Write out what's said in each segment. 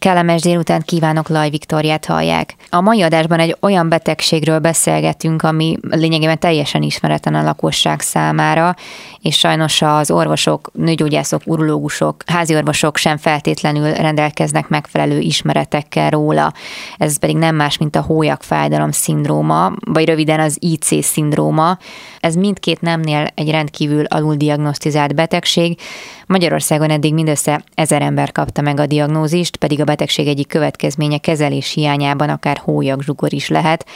Kellemes délután kívánok, Laj Viktoriát hallják. A mai adásban egy olyan betegségről beszélgetünk, ami lényegében teljesen ismeretlen a lakosság számára, és sajnos az orvosok, nőgyógyászok, urológusok, háziorvosok sem feltétlenül rendelkeznek megfelelő ismeretekkel róla. Ez pedig nem más, mint a hólyagfájdalom szindróma, vagy röviden az IC szindróma. Ez mindkét nemnél egy rendkívül aluldiagnosztizált betegség. Magyarországon eddig mindössze ezer ember kapta meg a diagnózist, pedig a betegség egyik következménye kezelés hiányában akár hólyagzsugor is lehet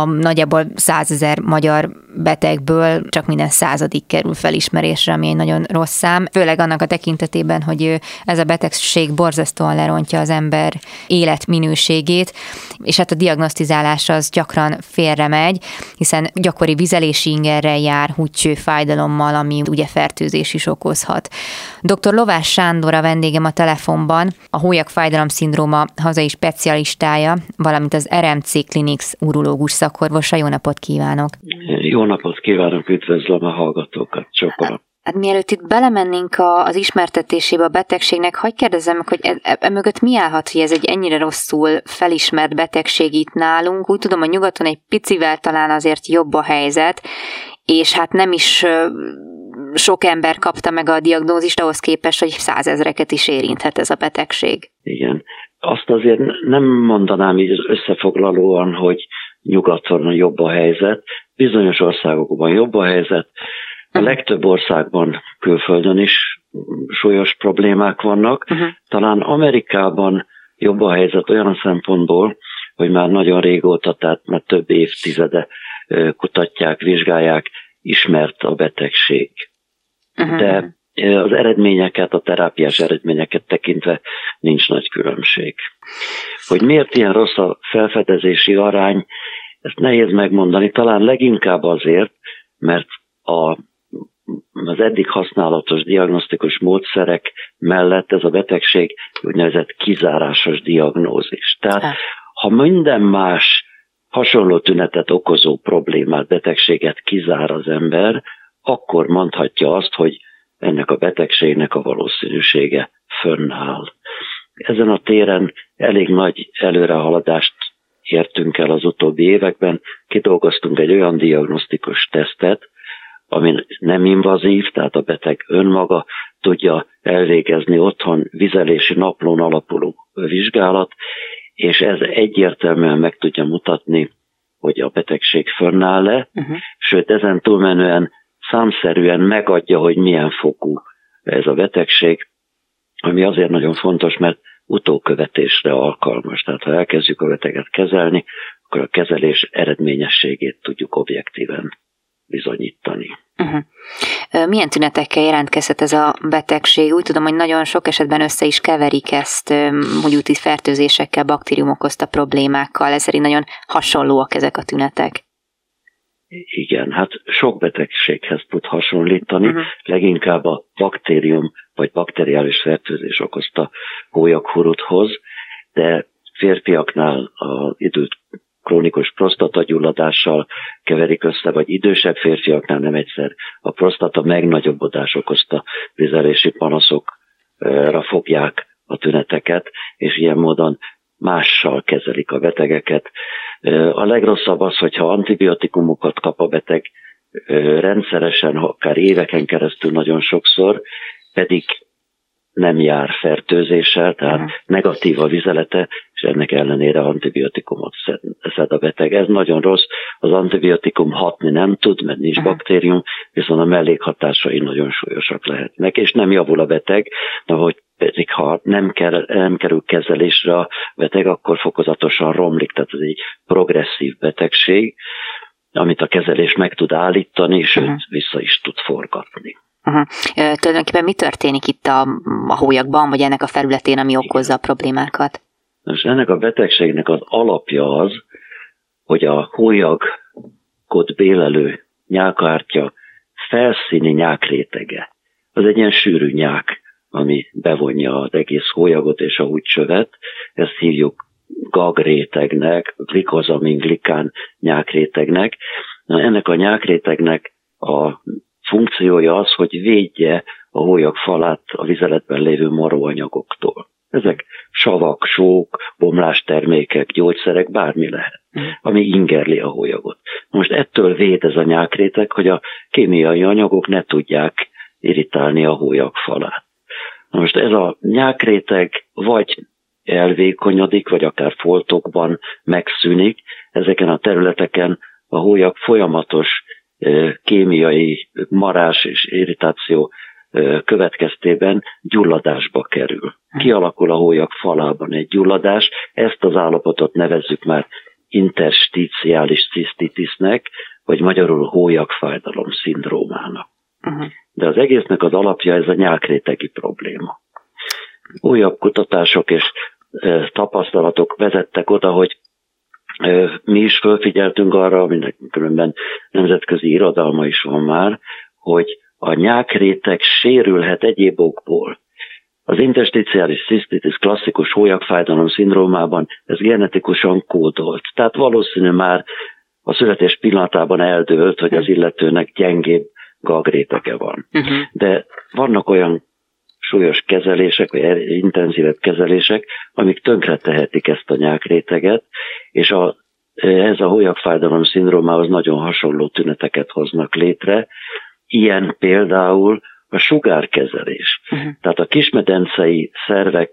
a nagyjából százezer magyar betegből csak minden századik kerül felismerésre, ami egy nagyon rossz szám, főleg annak a tekintetében, hogy ez a betegség borzasztóan lerontja az ember életminőségét, és hát a diagnosztizálás az gyakran félre megy, hiszen gyakori vizelési ingerrel jár, húgycső fájdalommal, ami ugye fertőzés is okozhat. Dr. Lovás Sándor a vendégem a telefonban, a hólyagfájdalom szindróma hazai specialistája, valamint az RMC Clinics urológus szakorvosa. Jó napot kívánok! Jó napot kívánok, üdvözlöm a hallgatókat, csoport. Hát mielőtt itt belemennénk a, az ismertetésébe a betegségnek, hagyd kérdezzem meg, hogy e, e, e mögött mi állhat, hogy ez egy ennyire rosszul felismert betegség itt nálunk. Úgy tudom, hogy nyugaton egy picivel talán azért jobb a helyzet, és hát nem is sok ember kapta meg a diagnózist ahhoz képest, hogy százezreket is érinthet ez a betegség. Igen. Azt azért nem mondanám így összefoglalóan, hogy nyugaton jobb a helyzet, bizonyos országokban jobb a helyzet, a mhm. legtöbb országban külföldön is súlyos problémák vannak. Uh-huh. Talán Amerikában jobb a helyzet olyan szempontból, hogy már nagyon régóta, tehát már több évtizede kutatják, vizsgálják, ismert a betegség. Uh-huh. De az eredményeket, a terápiás eredményeket tekintve nincs nagy különbség. Hogy miért ilyen rossz a felfedezési arány, ezt nehéz megmondani, talán leginkább azért, mert a, az eddig használatos diagnosztikus módszerek mellett ez a betegség úgynevezett kizárásos diagnózis. Tehát ha minden más hasonló tünetet okozó problémát, betegséget kizár az ember, akkor mondhatja azt, hogy ennek a betegségnek a valószínűsége fönnáll. Ezen a téren elég nagy előrehaladást értünk el az utóbbi években, kidolgoztunk egy olyan diagnosztikus tesztet, ami nem invazív, tehát a beteg önmaga tudja elvégezni otthon vizelési naplón alapuló vizsgálat, és ez egyértelműen meg tudja mutatni, hogy a betegség fönnáll-e, uh-huh. sőt ezen túlmenően számszerűen megadja, hogy milyen fokú ez a betegség, ami azért nagyon fontos, mert utókövetésre alkalmas. Tehát ha elkezdjük a beteget kezelni, akkor a kezelés eredményességét tudjuk objektíven bizonyítani. Uh-huh. Milyen tünetekkel jelentkezhet ez a betegség? Úgy tudom, hogy nagyon sok esetben össze is keverik ezt úti fertőzésekkel, baktérium okozta problémákkal. Ez szerint nagyon hasonlóak ezek a tünetek. Igen, hát sok betegséghez tud hasonlítani, uh-huh. leginkább a baktérium vagy bakteriális fertőzés okozta hólyaghuruthoz, de férfiaknál az időt krónikus prostatagyulladással keverik össze, vagy idősebb férfiaknál nem egyszer a prostata megnagyobbodás okozta vizelési panaszokra fogják a tüneteket, és ilyen módon mással kezelik a betegeket. A legrosszabb az, hogyha antibiotikumokat kap a beteg rendszeresen, akár éveken keresztül nagyon sokszor, pedig nem jár fertőzéssel, tehát uh-huh. negatív a vizelete, és ennek ellenére antibiotikumot szed, szed a beteg. Ez nagyon rossz, az antibiotikum hatni nem tud, mert nincs uh-huh. baktérium, viszont a mellékhatásai nagyon súlyosak lehetnek, és nem javul a beteg, de hogy pedig ha nem, kell, nem kerül kezelésre a beteg, akkor fokozatosan romlik, tehát ez egy progresszív betegség, amit a kezelés meg tud állítani, sőt uh-huh. vissza is tud forgatni. Uh-huh. E, tulajdonképpen mi történik itt a, a hólyagban, vagy ennek a felületén, ami okozza a problémákat? Most ennek a betegségnek az alapja az, hogy a hólyagot bélelő nyákártya felszíni nyákrétege, az egy ilyen sűrű nyák, ami bevonja az egész hólyagot és a húgycsövet, ezt hívjuk gagrétegnek, glikozamin glikán nyákrétegnek. Na, ennek a nyákrétegnek a funkciója az, hogy védje a hólyak falát a vizeletben lévő maróanyagoktól. Ezek savak, sók, bomlástermékek, gyógyszerek, bármi lehet, ami ingerli a hólyagot. Most ettől véd ez a nyákréteg, hogy a kémiai anyagok ne tudják irritálni a hólyak falát. Na most ez a nyákréteg vagy elvékonyodik, vagy akár foltokban megszűnik. Ezeken a területeken a hólyak folyamatos kémiai marás és irritáció következtében gyulladásba kerül. Kialakul a hólyak falában egy gyulladás, ezt az állapotot nevezzük már intersticiális cisztitisnek, vagy magyarul hólyagfájdalom szindrómának. Uh-huh. De az egésznek az alapja ez a nyálkrétegi probléma. Újabb kutatások és tapasztalatok vezettek oda, hogy mi is fölfigyeltünk arra, aminek különben nemzetközi irodalma is van már, hogy a nyákréteg sérülhet egyéb okból. Az intersticiális cisztitis klasszikus hólyagfájdalom szindrómában ez genetikusan kódolt. Tehát valószínű már a születés pillanatában eldőlt, hogy az illetőnek gyengébb gagrétege van. Uh-huh. De vannak olyan súlyos kezelések, vagy intenzívebb kezelések, amik tönkre tehetik ezt a nyákréteget, és a, ez a hólyagfájdalom szindrómához nagyon hasonló tüneteket hoznak létre, Ilyen például a sugárkezelés. Uh-huh. Tehát a kismedencei szervek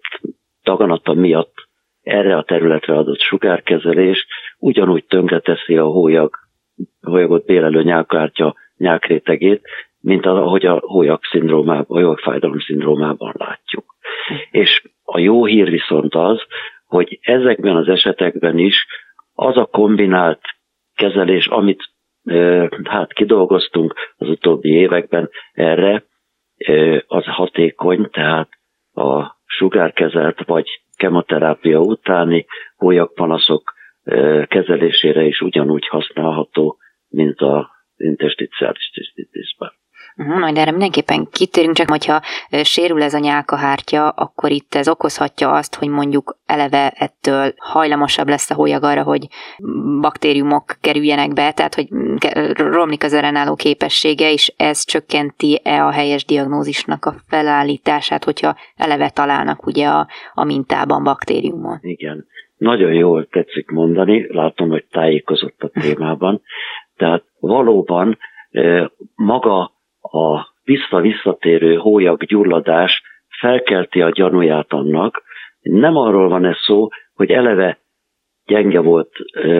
daganata miatt erre a területre adott sugárkezelés ugyanúgy tönkreteszi a hólyag, hólyagot bélelő nyálkártya nyálkrétegét, mint ahogy a hólyag szindrómában, hólyagfájdalom szindrómában látjuk. És a jó hír viszont az, hogy ezekben az esetekben is az a kombinált kezelés, amit hát kidolgoztunk az utóbbi években erre, az hatékony, tehát a sugárkezelt vagy kemoterápia utáni hólyagpanaszok kezelésére is ugyanúgy használható, mint a intersticiális cisztitisben. Uh-huh, majd erre mindenképpen kitérünk, csak hogyha sérül ez a nyálkahártya, akkor itt ez okozhatja azt, hogy mondjuk eleve ettől hajlamosabb lesz a hólyag arra, hogy baktériumok kerüljenek be, tehát hogy romlik az ellenálló képessége, és ez csökkenti-e a helyes diagnózisnak a felállítását, hogyha eleve találnak ugye a, a mintában baktériumon. Igen. Nagyon jól tetszik mondani, látom, hogy tájékozott a témában. Tehát valóban maga a vissza-visszatérő hólyag gyulladás felkelti a gyanúját annak, nem arról van ez szó, hogy eleve gyenge volt,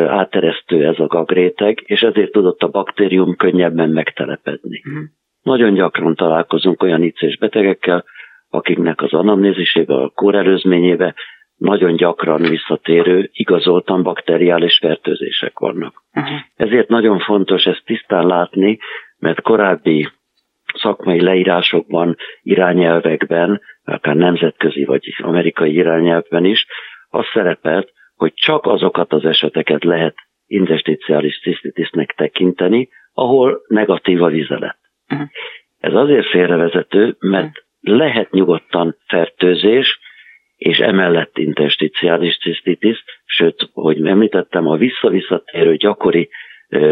áteresztő ez a gagréteg, és ezért tudott a baktérium könnyebben megtelepedni. Uh-huh. Nagyon gyakran találkozunk olyan icés betegekkel, akiknek az anamnézisébe, a kórelőzményébe nagyon gyakran visszatérő, igazoltan bakteriális fertőzések vannak. Uh-huh. Ezért nagyon fontos ezt tisztán látni, mert korábbi szakmai leírásokban, irányelvekben, akár nemzetközi vagy amerikai irányelvben is, az szerepelt, hogy csak azokat az eseteket lehet intersticiális cisztitisnek tekinteni, ahol negatív a vizelet. Uh-huh. Ez azért félrevezető, mert lehet nyugodtan fertőzés, és emellett intersticiális cisztitis, sőt, hogy említettem, a visszavisszatérő gyakori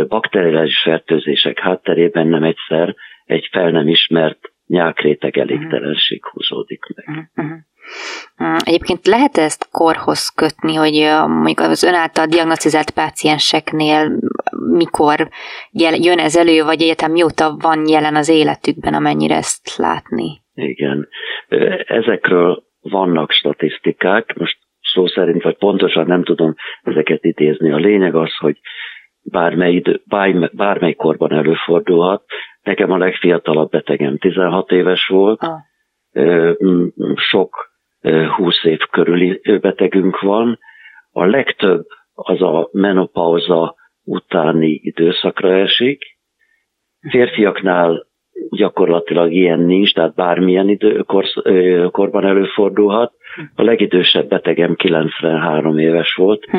bakteriális fertőzések hátterében nem egyszer egy fel nem ismert nyálkréteg elégtelenség húzódik meg. Uh-huh. Egyébként lehet ezt korhoz kötni, hogy mondjuk az ön által diagnosztizált pácienseknél mikor jön ez elő, vagy egyetem mióta van jelen az életükben, amennyire ezt látni? Igen. Ezekről vannak statisztikák, most szó szerint, vagy pontosan nem tudom ezeket idézni. A lényeg az, hogy bármely, idő, bármely korban előfordulhat. Nekem a legfiatalabb betegem 16 éves volt, ah. sok 20 év körüli betegünk van. A legtöbb az a menopauza utáni időszakra esik. Férfiaknál gyakorlatilag ilyen nincs, tehát bármilyen időkor, korban előfordulhat. A legidősebb betegem 93 éves volt, hm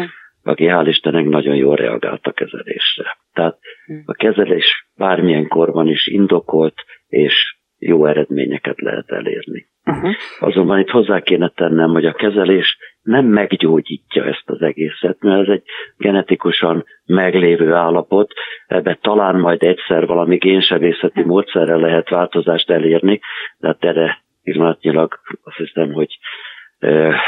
aki hál' Istennek nagyon jól reagált a kezelésre. Tehát hm. a kezelés bármilyen korban is indokolt, és jó eredményeket lehet elérni. Uh-huh. Azonban itt hozzá kéne tennem, hogy a kezelés nem meggyógyítja ezt az egészet, mert ez egy genetikusan meglévő állapot, ebbe talán majd egyszer valami génsebészeti módszerrel lehet változást elérni, de hát erre pillanatnyilag azt hiszem, hogy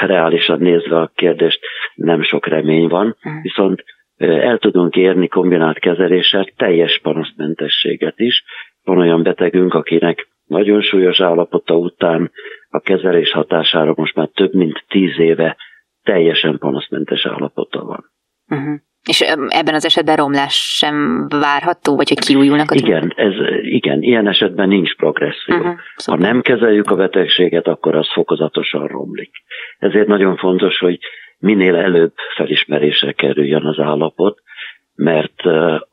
reálisan nézve a kérdést nem sok remény van, uh-huh. viszont el tudunk érni kombinált kezeléssel teljes panaszmentességet is. Van olyan betegünk, akinek nagyon súlyos állapota után a kezelés hatására most már több mint tíz éve teljesen panaszmentes állapota van. Uh-huh. És ebben az esetben romlás sem várható, vagy hogy kiújulnak a Igen, ez, igen, ilyen esetben nincs progresszió. Uh-huh, ha nem kezeljük a betegséget, akkor az fokozatosan romlik. Ezért nagyon fontos, hogy minél előbb felismerésre kerüljön az állapot, mert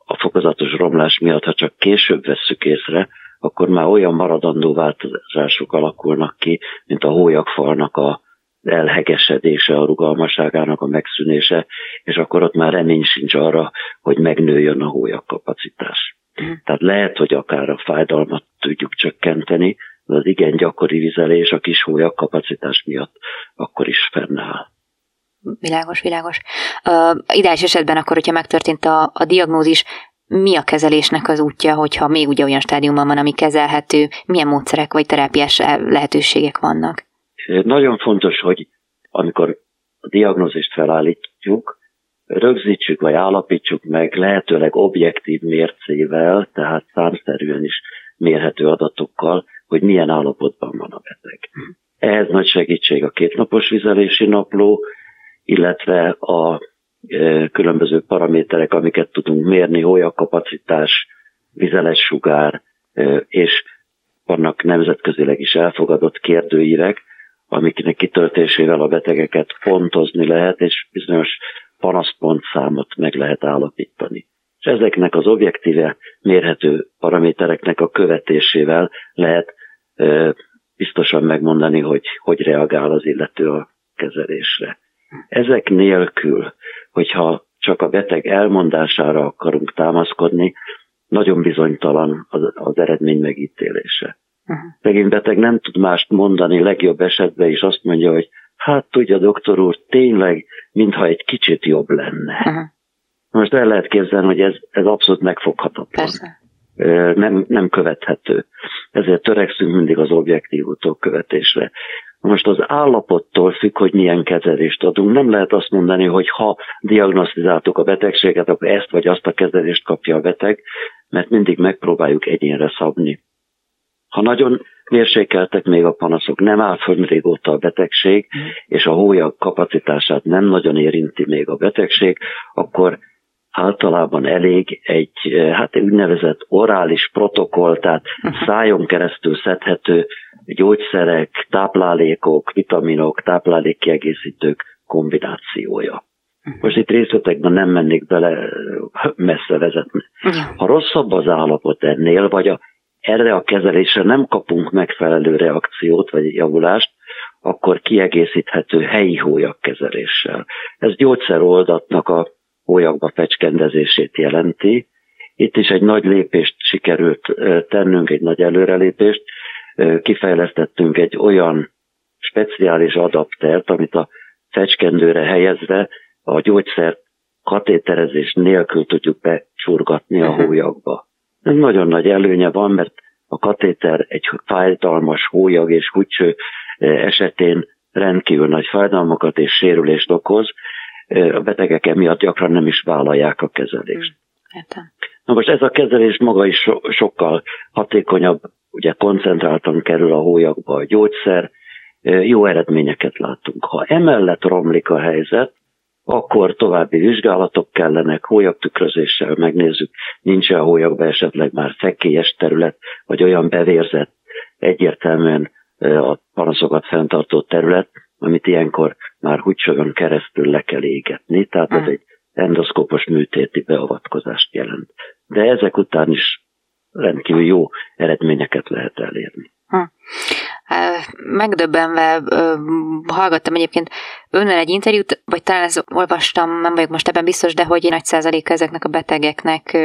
a fokozatos romlás miatt, ha csak később vesszük észre, akkor már olyan maradandó változások alakulnak ki, mint a hólyagfalnak a elhegesedése, a rugalmaságának a megszűnése, és akkor ott már remény sincs arra, hogy megnőjön a hólyag kapacitás. Mm. Tehát lehet, hogy akár a fájdalmat tudjuk csökkenteni, de az igen gyakori vizelés a kis hólyag kapacitás miatt akkor is fennáll. Világos, világos. Uh, ideális esetben akkor, hogyha megtörtént a, a diagnózis, mi a kezelésnek az útja, hogyha még ugye olyan stádiumban van, ami kezelhető, milyen módszerek vagy terápiás lehetőségek vannak? Nagyon fontos, hogy amikor a diagnózist felállítjuk, rögzítsük vagy állapítsuk meg lehetőleg objektív mércével, tehát számszerűen is mérhető adatokkal, hogy milyen állapotban van a beteg. Ehhez nagy segítség a kétnapos vizelési napló, illetve a különböző paraméterek, amiket tudunk mérni, kapacitás, vizeles sugár, és vannak nemzetközileg is elfogadott kérdőívek, amiknek kitöltésével a betegeket fontozni lehet, és bizonyos panaszpontszámot meg lehet állapítani. És ezeknek az objektíve mérhető paramétereknek a követésével lehet biztosan megmondani, hogy hogy reagál az illető a kezelésre. Ezek nélkül, hogyha csak a beteg elmondására akarunk támaszkodni, nagyon bizonytalan az, az eredmény megítélése. Uh-huh. beteg nem tud mást mondani, legjobb esetben is azt mondja, hogy hát tudja, doktor úr, tényleg, mintha egy kicsit jobb lenne. Uh-huh. Most el lehet képzelni, hogy ez, ez abszolút megfoghatatlan. Persze. Nem, nem követhető. Ezért törekszünk mindig az objektív utókövetésre. Most az állapottól függ, hogy milyen kezelést adunk. Nem lehet azt mondani, hogy ha diagnosztizáltuk a betegséget, akkor ezt vagy azt a kezelést kapja a beteg, mert mindig megpróbáljuk egyénre szabni. Ha nagyon mérsékeltek még a panaszok, nem áll föl régóta a betegség, mm. és a hólyag kapacitását nem nagyon érinti még a betegség, akkor általában elég egy hát úgynevezett orális protokoll, tehát szájon keresztül szedhető gyógyszerek, táplálékok, vitaminok, táplálékkiegészítők kombinációja. Most itt részletekben nem mennék bele, messze vezetni. Ha rosszabb az állapot ennél, vagy a, erre a kezelésre nem kapunk megfelelő reakciót vagy javulást, akkor kiegészíthető helyi hólyagkezeléssel. Ez gyógyszeroldatnak a hólyagba fecskendezését jelenti. Itt is egy nagy lépést sikerült tennünk, egy nagy előrelépést. Kifejlesztettünk egy olyan speciális adaptert, amit a fecskendőre helyezve a gyógyszer katéterezés nélkül tudjuk becsurgatni a mhm. hólyagba. Ez nagyon nagy előnye van, mert a katéter egy fájdalmas hólyag és húcső esetén rendkívül nagy fájdalmakat és sérülést okoz, a betegek emiatt gyakran nem is vállalják a kezelést. Hmm, értem. Na most ez a kezelés maga is so, sokkal hatékonyabb, ugye koncentráltan kerül a hólyagba a gyógyszer, jó eredményeket látunk. Ha emellett romlik a helyzet, akkor további vizsgálatok kellenek, hólyagtükrözéssel megnézzük, nincs a hólyagban esetleg már fekélyes terület, vagy olyan bevérzett, egyértelműen a panaszokat fenntartó terület, amit ilyenkor már húgysagon keresztül le kell égetni, tehát ez egy endoszkópos műtéti beavatkozást jelent. De ezek után is rendkívül jó eredményeket lehet elérni. Hm. Megdöbbenve hallgattam egyébként önnel egy interjút, vagy talán ezt olvastam, nem vagyok most ebben biztos, de hogy nagy százalék ezeknek a betegeknek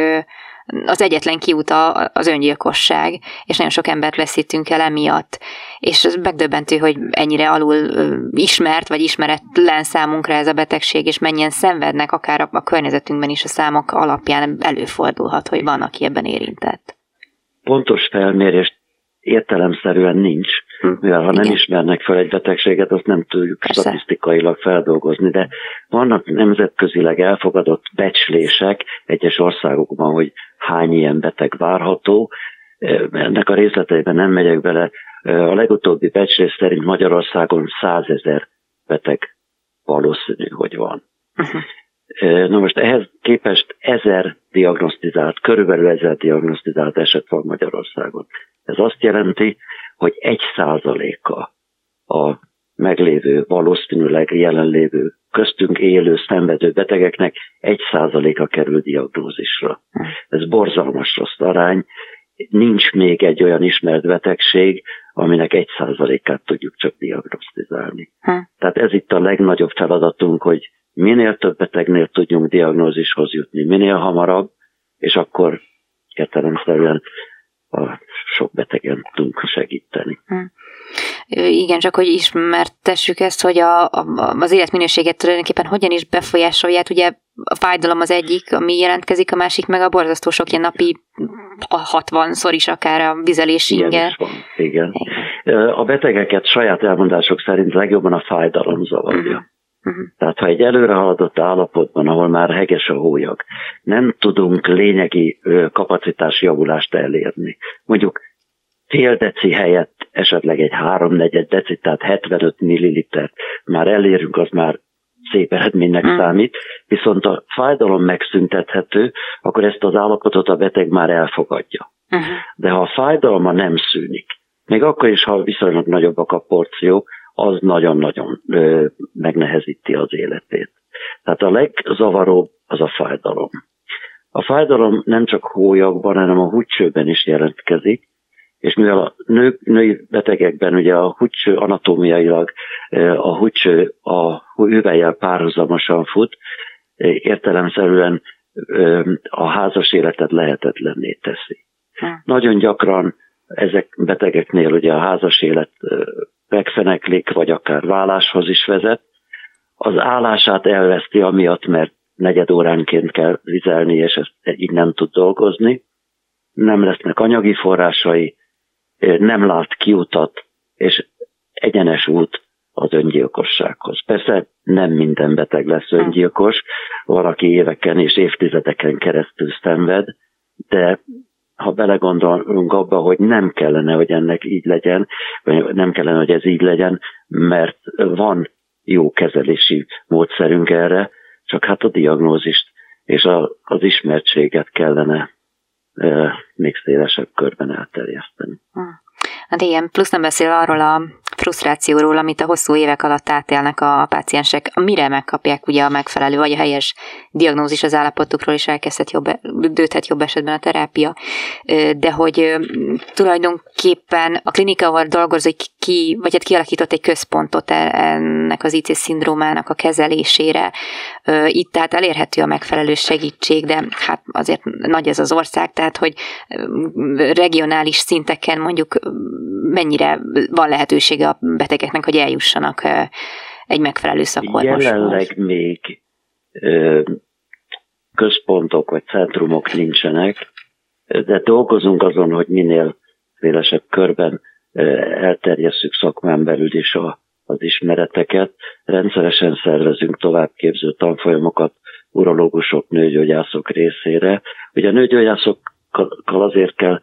az egyetlen kiút az öngyilkosság, és nagyon sok embert veszítünk el emiatt. És ez megdöbbentő, hogy ennyire alul ismert, vagy ismeretlen számunkra ez a betegség, és mennyien szenvednek, akár a környezetünkben is a számok alapján előfordulhat, hogy van, aki ebben érintett. Pontos felmérést értelemszerűen nincs, hm. mivel ha nem Igen. ismernek fel egy betegséget, azt nem tudjuk Persze. statisztikailag feldolgozni, de vannak nemzetközileg elfogadott becslések egyes országokban, hogy hány ilyen beteg várható. Ennek a részleteiben nem megyek bele. A legutóbbi becslés szerint Magyarországon százezer beteg valószínű, hogy van. Uh-huh. Na most ehhez képest ezer diagnosztizált, körülbelül ezer diagnosztizált eset van Magyarországon. Ez azt jelenti, hogy egy százaléka a meglévő, valószínűleg jelenlévő, köztünk élő, szenvedő betegeknek egy százaléka kerül diagnózisra. Ez borzalmas rossz arány. Nincs még egy olyan ismert betegség, aminek egy százalékát tudjuk csak diagnosztizálni. Hm. Tehát ez itt a legnagyobb feladatunk, hogy minél több betegnél tudjunk diagnózishoz jutni, minél hamarabb, és akkor értelemszerűen a sok betegen tudunk segíteni. Hm. Igen, csak hogy ismertessük ezt, hogy a, a, az életminőséget tulajdonképpen hogyan is befolyásolják. Ugye a fájdalom az egyik, ami jelentkezik, a másik meg a borzasztó sok ilyen napi 60-szor is akár a vizelés inge. Igen, igen. A betegeket saját elmondások szerint legjobban a fájdalom zavarja. Uh-huh. Uh-huh. Tehát ha egy előre haladott állapotban, ahol már heges a hólyag, nem tudunk lényegi kapacitásjavulást elérni. Mondjuk fél deci helyett esetleg egy háromnegyed deci, tehát 75 milliliter már elérünk, az már szép eredménynek uh-huh. számít, viszont a fájdalom megszüntethető, akkor ezt az állapotot a beteg már elfogadja. Uh-huh. De ha a fájdalma nem szűnik, még akkor is, ha viszonylag nagyobbak a porció, az nagyon-nagyon megnehezíti az életét. Tehát a legzavaróbb az a fájdalom. A fájdalom nem csak hólyagban, hanem a húcsőben is jelentkezik, és mivel a nő, női betegekben ugye a húcső anatómiailag a húcső a hüvelyel párhuzamosan fut, értelemszerűen a házas életet lehetetlenné teszi. Hm. Nagyon gyakran ezek betegeknél ugye a házas élet megfeneklik, vagy akár válláshoz is vezet. Az állását elveszti amiatt, mert negyed óránként kell vizelni, és ezt így nem tud dolgozni. Nem lesznek anyagi forrásai, nem lát kiutat, és egyenes út az öngyilkossághoz. Persze nem minden beteg lesz öngyilkos, valaki éveken és évtizedeken keresztül szenved, de ha belegondolunk abba, hogy nem kellene, hogy ennek így legyen, vagy nem kellene, hogy ez így legyen, mert van jó kezelési módszerünk erre, csak hát a diagnózist és a, az ismertséget kellene e, még szélesebb körben elterjeszteni. Hmm. Hát igen, plusz nem beszél arról a frusztrációról, amit a hosszú évek alatt átélnek a páciensek, mire megkapják ugye a megfelelő vagy a helyes diagnózis az állapotukról, és elkezdhet jobb, dőthet jobb esetben a terápia. De hogy tulajdonképpen a klinika, ahol dolgozik ki, vagy hát kialakított egy központot e, ennek az IC szindrómának a kezelésére. Itt tehát elérhető a megfelelő segítség, de hát azért nagy ez az ország, tehát hogy regionális szinteken mondjuk mennyire van lehetősége a betegeknek, hogy eljussanak egy megfelelő szakorvoshoz? Jelenleg még központok vagy centrumok nincsenek, de dolgozunk azon, hogy minél szélesebb körben elterjesszük szakmán belül is a, az ismereteket. Rendszeresen szervezünk továbbképző tanfolyamokat urológusok, nőgyógyászok részére. Ugye a nőgyógyászok azért kell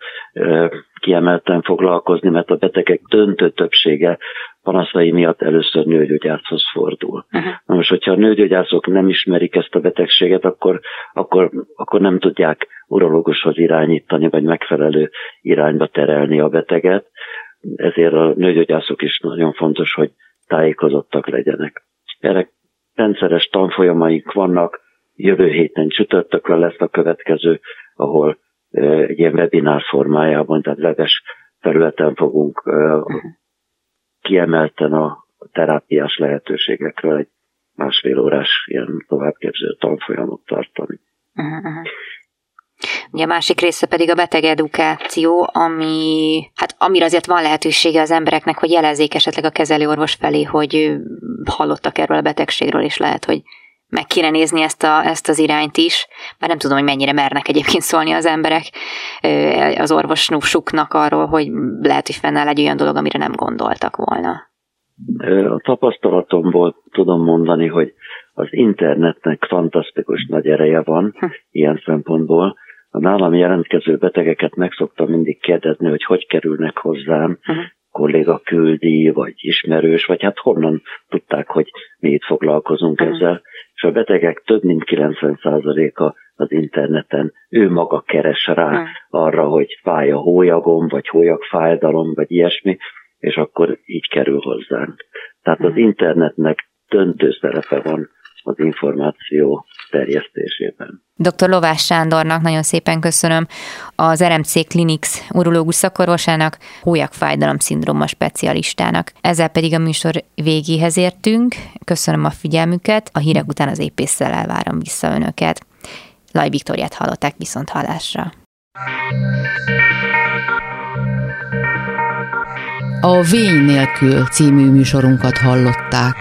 kiemelten foglalkozni, mert a betegek döntő többsége panaszai miatt először nőgyógyászhoz fordul. Uh-huh. Na most, hogyha a nőgyógyászok nem ismerik ezt a betegséget, akkor, akkor, akkor nem tudják urológushoz irányítani, vagy megfelelő irányba terelni a beteget. Ezért a nőgyógyászok is nagyon fontos, hogy tájékozottak legyenek. Erre rendszeres tanfolyamaink vannak, jövő héten csütörtökön lesz a következő, ahol egy ilyen webinár formájában, tehát webes területen fogunk kiemelten a terápiás lehetőségekről egy másfél órás ilyen továbbképző tanfolyamot tartani. Uh-huh. Ugye a másik része pedig a beteg edukáció, ami, hát amire azért van lehetősége az embereknek, hogy jelezzék esetleg a kezelőorvos felé, hogy hallottak erről a betegségről, és lehet, hogy meg kéne nézni ezt, a, ezt az irányt is, mert nem tudom, hogy mennyire mernek egyébként szólni az emberek az orvosnusuknak arról, hogy lehet, hogy fennáll egy olyan dolog, amire nem gondoltak volna. A tapasztalatomból tudom mondani, hogy az internetnek fantasztikus nagy ereje van hm. ilyen szempontból. A nálam jelentkező betegeket meg szoktam mindig kérdezni, hogy hogy kerülnek hozzám, hm. kolléga küldi, vagy ismerős, vagy hát honnan tudták, hogy mi itt foglalkozunk hm. ezzel. És a betegek több mint 90%-a az interneten, ő maga keres rá arra, hogy fáj a hólyagom, vagy hólyagfájdalom, vagy ilyesmi, és akkor így kerül hozzánk. Tehát az internetnek döntő szerepe van az információ terjesztésében. Dr. Lovás Sándornak nagyon szépen köszönöm az RMC Clinics urológus szakorvosának, hólyagfájdalom szindróma specialistának. Ezzel pedig a műsor végéhez értünk. Köszönöm a figyelmüket, a hírek után az épésszel elvárom vissza önöket. Laj Viktoriát hallották viszont hallásra. A Vény nélkül című műsorunkat hallották.